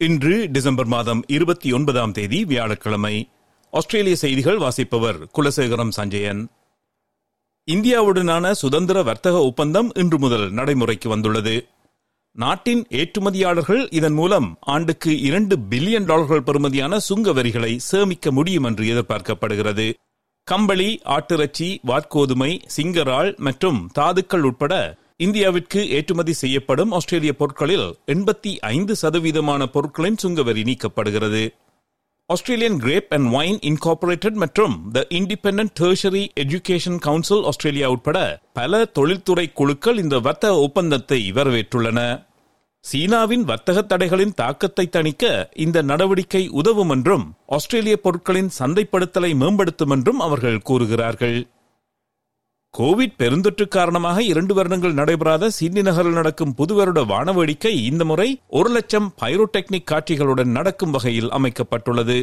இன்று டிசம்பர் மாதம் இருபத்தி ஒன்பதாம் தேதி வியாழக்கிழமை. ஆஸ்திரேலிய செய்திகள் வாசிப்பவர் குலசேகரம் சஞ்சயன். இந்தியாவுடனான சுதந்திர வர்த்தக ஒப்பந்தம் இன்று முதல் நடைமுறைக்கு வந்துள்ளது. நாட்டின் ஏற்றுமதியாளர்கள் இதன் மூலம் ஆண்டுக்கு இரண்டு பில்லியன் டாலர்கள் பெறுமதியான சுங்க வரிகளை சேமிக்க முடியும் என்று எதிர்பார்க்கப்படுகிறது. கம்பளி ஆட்டிறைச்சி வாட்கோதுமை சிங்கரால் மற்றும் தாதுக்கள் உட்பட இந்தியாவிற்கு ஏற்றுமதி செய்யப்படும் ஆஸ்திரேலிய பொருட்களில் எண்பத்தி ஐந்து சதவீதமான பொருட்களின் சுங்கவரி நீக்கப்படுகிறது. Australian grape and wine incorporated மற்றும் the independent tertiary education council Australia உட்பட பல தொழில்துறை குழுக்கள் இந்த வர்த்தக ஒப்பந்தத்தை வரவேற்றுள்ளன. சீனாவின் வர்த்தக தடைகளின் தாக்கத்தை தணிக்க இந்த நடவடிக்கை உதவும் என்றும் ஆஸ்திரேலிய பொருட்களின் சந்தைப்படுத்தலை மேம்படுத்தும் என்றும் அவர்கள் கூறுகிறார்கள். கோவிட் பெருந்தொற்று காரணமாக இரண்டு வருடங்கள் நடைபெறாத சிட்னி நகரில் நடக்கும் புதுவருட வானவேடிக்கை இந்த முறை ஒரு லட்சம் பைரோடெக்னிக் காட்சிகளுடன் நடக்கும் வகையில் அமைக்கப்பட்டுள்ளது.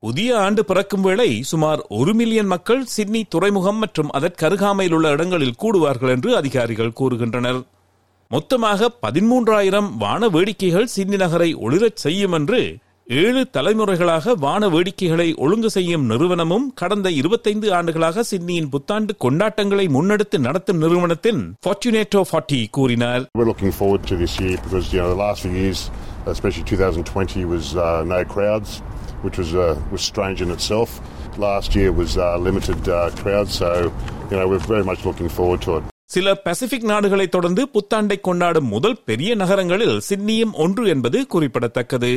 புதிய ஆண்டு பிறக்கும் வேளை சுமார் ஒரு மில்லியன் மக்கள் சிட்னி துறைமுகம் மற்றும் அதற்கருகாமையில் உள்ள இடங்களில் கூடுவார்கள் என்று அதிகாரிகள் கூறுகின்றனர். மொத்தமாக பதிமூன்றாயிரம் வான வேடிக்கைகள் சிட்னி நகரை ஒளிரச் செய்யும் என்று ஏழு தலைமுறைகளாக வான வேடிக்கைகளை ஒழுங்கு செய்யும் நிறுவனமும் கடந்த இருபத்தைந்து ஆண்டுகளாக சிட்னியின் புத்தாண்டு கொண்டாட்டங்களை முன்னெடுத்து நடத்தும் நிறுவனத்தின் ஃபார்ச்சுனேட்டோ ஃபார்ட்டி கூறினார் We're looking forward to this year because you know the last few years, especially 2020, was uh, no crowds, which was uh, was strange in itself. Last year was uh, limited uh, crowds, so you know we're very much looking forward to it. சில Pacific நாடுகளை தொடர்ந்து புத்தாண்டை கொண்டாடும் முதல் பெரிய நகரங்களில் சிட்னியும் ஒன்று என்பது குறிப்பிடத்தக்கது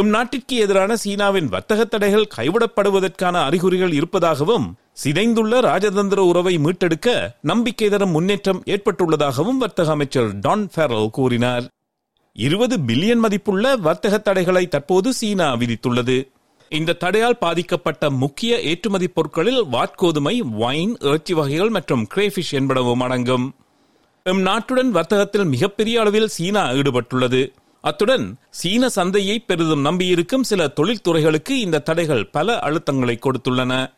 எம் நாட்டிற்கு எதிரான சீனாவின் வர்த்தக தடைகள் கைவிடப்படுவதற்கான அறிகுறிகள் இருப்பதாகவும் சிதைந்துள்ள ராஜதந்திர உறவை மீட்டெடுக்க நம்பிக்கை தரும் முன்னேற்றம் ஏற்பட்டுள்ளதாகவும் வர்த்தக அமைச்சர் டான் ஃபெரல் கூறினார். இருபது பில்லியன் மதிப்புள்ள வர்த்தக தடைகளை தற்போது சீனா விதித்துள்ளது. இந்த தடையால் பாதிக்கப்பட்ட முக்கிய ஏற்றுமதி பொருட்களில் வாட்கோதுமை வைன் இறைச்சி வகைகள் மற்றும் கிரேஃபிஷ் என்பனவும் அடங்கும். எம் நாட்டுடன் வர்த்தகத்தில் மிகப்பெரிய அளவில் சீனா ஈடுபட்டுள்ளது. அத்துடன் சீன சந்தையை பெரிதும் நம்பியிருக்கும் சில தொழில்துறைகளுக்கு இந்த தடைகள் பல அழுத்தங்களை கொடுத்துள்ளன.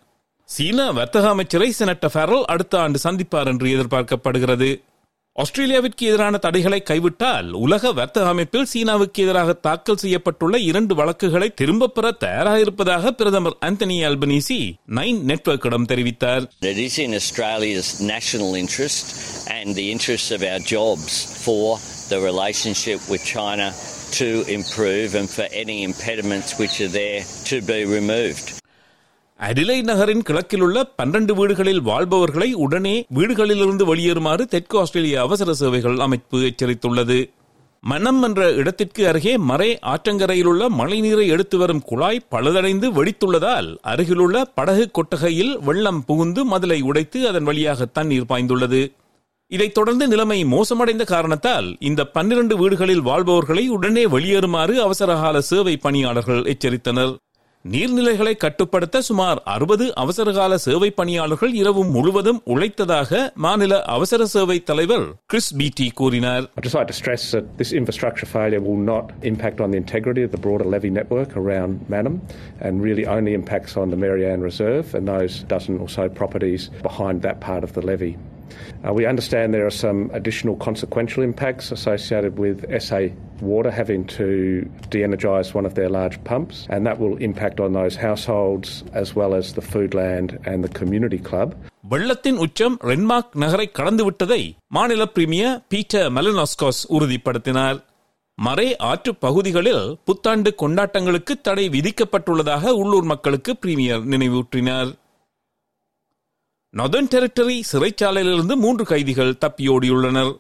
சீன வர்த்தக அமைச்சரை செனட்டர் ஃபெரல் அடுத்த ஆண்டு சந்திப்பார் என்று எதிர்பார்க்கப்படுகிறது. ஆஸ்திரேலியாவிற்கு எதிரான தடைகளை கைவிட்டால் உலக வர்த்தக அமைப்பில் சீனாவுக்கு எதிராக தாக்கல் செய்யப்பட்டுள்ள இரண்டு வழக்குகளை திரும்பப் பெற தயாராக இருப்பதாக பிரதமர் அந்தனி அல்பனீசி நைன் நெட்வொர்க்கிடம் தெரிவித்தார். It is in Australia's national interest and the interests of our jobs for the relationship with China to improve and for any impediments which are there to be removed. அடிலை நகரின் கிழக்கில் உள்ள பன்னிரண்டு வீடுகளில் வாழ்பவர்களை உடனே வீடுகளிலிருந்து வெளியேறுமாறு தெற்கு ஆஸ்திரேலிய அவசர சேவைகள் அமைப்பு எச்சரித்துள்ளது மனம் என்ற இடத்திற்கு அருகே மறை ஆற்றங்கரையில் உள்ள மழைநீரை எடுத்து வரும் குழாய் பழுதடைந்து வெடித்துள்ளதால் அருகிலுள்ள படகு கொட்டகையில் வெள்ளம் புகுந்து மதிலை உடைத்து அதன் வழியாக தண்ணீர் பாய்ந்துள்ளது இதைத் தொடர்ந்து நிலைமை மோசமடைந்த காரணத்தால் இந்த பன்னிரண்டு வீடுகளில் வாழ்பவர்களை உடனே வெளியேறுமாறு அவசரகால சேவை பணியாளர்கள் எச்சரித்தனர் நீர்நிலைகளை கட்டுப்படுத்த சுமார் அறுபது அவசரகால சேவை பணியாளர்கள் இரவு முழுவதும் உழைத்ததாக மாநில அவசர சேவை தலைவர் கிறிஸ் பீட்டி கூறினார் I'd just like to stress that this infrastructure failure will not impact on the integrity of the broader levee network around Manum and really only impacts on the Marianne Reserve and those dozen or so properties behind that part of the levee. Uh, we understand there are some additional consequential impacts associated with SA Water having to de energise one of their large pumps, and that will impact on those households as well as the food land and the Community Club. வெள்ளத்தின் உச்சம் ரென்மார்க் நகரை கடந்து விட்டதை மாநில premier Peter மெலனாஸ்காஸ் உறுதிப்படுத்தினார் மறை ஆற்று பகுதிகளில் புத்தாண்டு கொண்டாட்டங்களுக்கு தடை விதிக்கப்பட்டுள்ளதாக உள்ளூர் மக்களுக்கு பிரீமியர் நினைவூற்றினார் நொதர்ன் டெரிட்டரி சிறைச்சாலையிலிருந்து மூன்று கைதிகள் தப்பியோடியுள்ளனர்.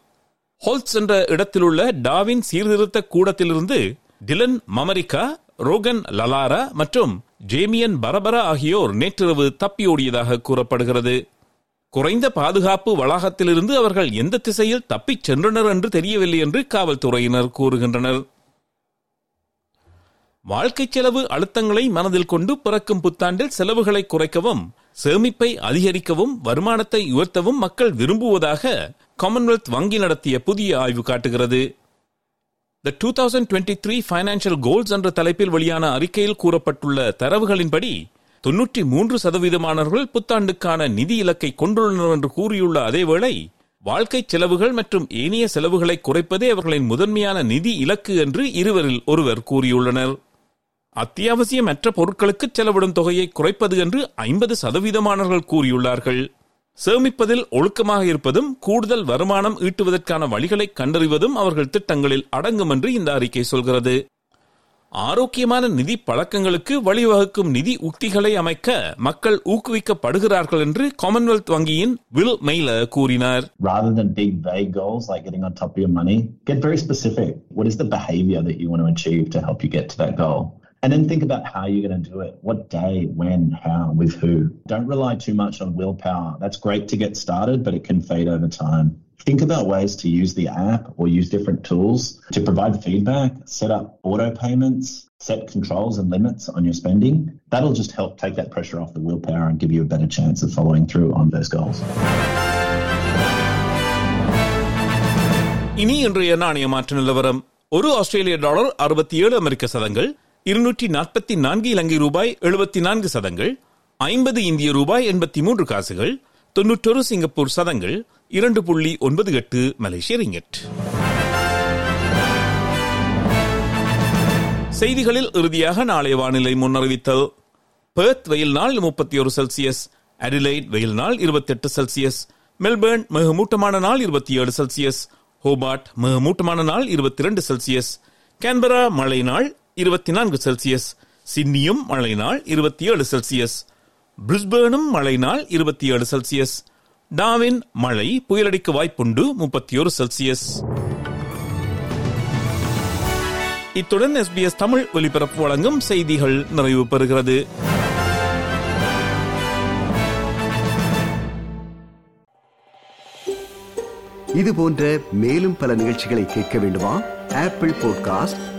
ஹோல்ஸ் என்ற இடத்திலுள்ள டாவின் சீர்திருத்த கூடத்திலிருந்து டிலன் மமரிகா ரோகன் லலாரா மற்றும் ஜேமியன் பரபரா ஆகியோர் நேற்றிரவு தப்பியோடியதாக கூறப்படுகிறது. குறைந்த பாதுகாப்பு வளாகத்திலிருந்து அவர்கள் எந்த திசையில் தப்பிச் சென்றனர் என்று தெரியவில்லை என்று காவல்துறையினர் கூறுகின்றனர். வாழ்க்கை செலவு அழுத்தங்களை மனதில் கொண்டு பிறக்கும் புத்தாண்டில் செலவுகளை குறைக்கவும் சேமிப்பை அதிகரிக்கவும் வருமானத்தை உயர்த்தவும் மக்கள் விரும்புவதாக காமன்வெல்த் வங்கி நடத்திய புதிய ஆய்வு காட்டுகிறது. The two thousand twenty three financial goals என்ற தலைப்பில் வெளியான அறிக்கையில் கூறப்பட்டுள்ள தரவுகளின்படி தொன்னூற்றி மூன்று சதவீதமானவர்கள் புத்தாண்டுக்கான நிதி இலக்கை கொண்டுள்ளனர் என்று கூறியுள்ள அதேவேளை வாழ்க்கை செலவுகள் மற்றும் ஏனைய செலவுகளை குறைப்பதே அவர்களின் முதன்மையான நிதி இலக்கு என்று இருவரில் ஒருவர் கூறியுள்ளனர். அத்தியாவசியமற்ற பொருட்களுக்கு செலவிடும் தொகையை குறைப்பது என்று ஐம்பது சதவீதமானவர்கள் கூறியுள்ளார்கள் சேமிப்பதில் ஒழுக்கமாக இருப்பதும் கூடுதல் வருமானம் ஈட்டுவதற்கான வழிகளை கண்டறிவதும் அவர்கள் திட்டங்களில் அடங்கும் என்று இந்த அறிக்கை சொல்கிறது ஆரோக்கியமான நிதி பழக்கங்களுக்கு வழிவகுக்கும் நிதி உக்திகளை அமைக்க மக்கள் ஊக்குவிக்கப்படுகிறார்கள் என்று காமன்வெல்த் வங்கியின் வில் மெய்ல கூறினார் rather than big vague goals like getting on top of your money, get very specific. What is the behavior that you want to achieve to help you get to that goal? And then think about how you're going to do it. What day, when, how, with who. Don't rely too much on willpower. That's great to get started, but it can fade over time. Think about ways to use the app or use different tools to provide feedback, set up auto payments, set controls and limits on your spending. That'll just help take that pressure off the willpower and give you a better chance of following through on those goals. இனி இன்றைய நாணய மாற்று நிலவரம் ஒரு ஆஸ்திரேலிய dollar அறுபத்தி ஏழு அமெரிக்க சதங்கள் இருநூற்றி நாற்பத்தி நான்கு இலங்கை ரூபாய் எழுபத்தி நான்கு சதங்கள் ஐம்பது இந்திய ரூபாய் எண்பத்தி மூன்று காசுகள் தொன்னூற்றொரு சிங்கப்பூர் சதங்கள் இரண்டு புள்ளி ஒன்பது எட்டு மலேசிய ரிங்கெட். செய்திகளில் இறுதியாக நாளைய வானிலை முன்னறிவித்தல். பெர்த் வெயில் நாள் முப்பத்தி ஒரு செல்சியஸ் அடிலைட் வெயில் நாள் இருபத்தி எட்டு செல்சியஸ் மெல்பர்ன் மிக மூட்டமான நாள் இருபத்தி ஏழு செல்சியஸ் ஹோபார்ட் மிக மூட்டமான நாள் இருபத்தி இரண்டு செல்சியஸ் கேன்பரா மழை நாள் இருபத்தி நான்கு செல்சியஸ் சிட்னியும் மழை நாள் இருபத்தி ஏழு செல்சியஸ் பிரிஸ்பேனும் மழை நாள் இருபத்தி ஏழு செல்சியஸ் டாவின் மழை புயலடிக்க வாய்ப்புண்டு முப்பத்தி ஒரு செல்சியஸ். இத்துடன் எஸ்பிஎஸ் தமிழ் ஒலிபரப்பு வழங்கும் செய்திகள் நிறைவு பெறுகிறது. இது போன்ற மேலும் பல நிகழ்ச்சிகளை கேட்க வேண்டுமா? Apple podcast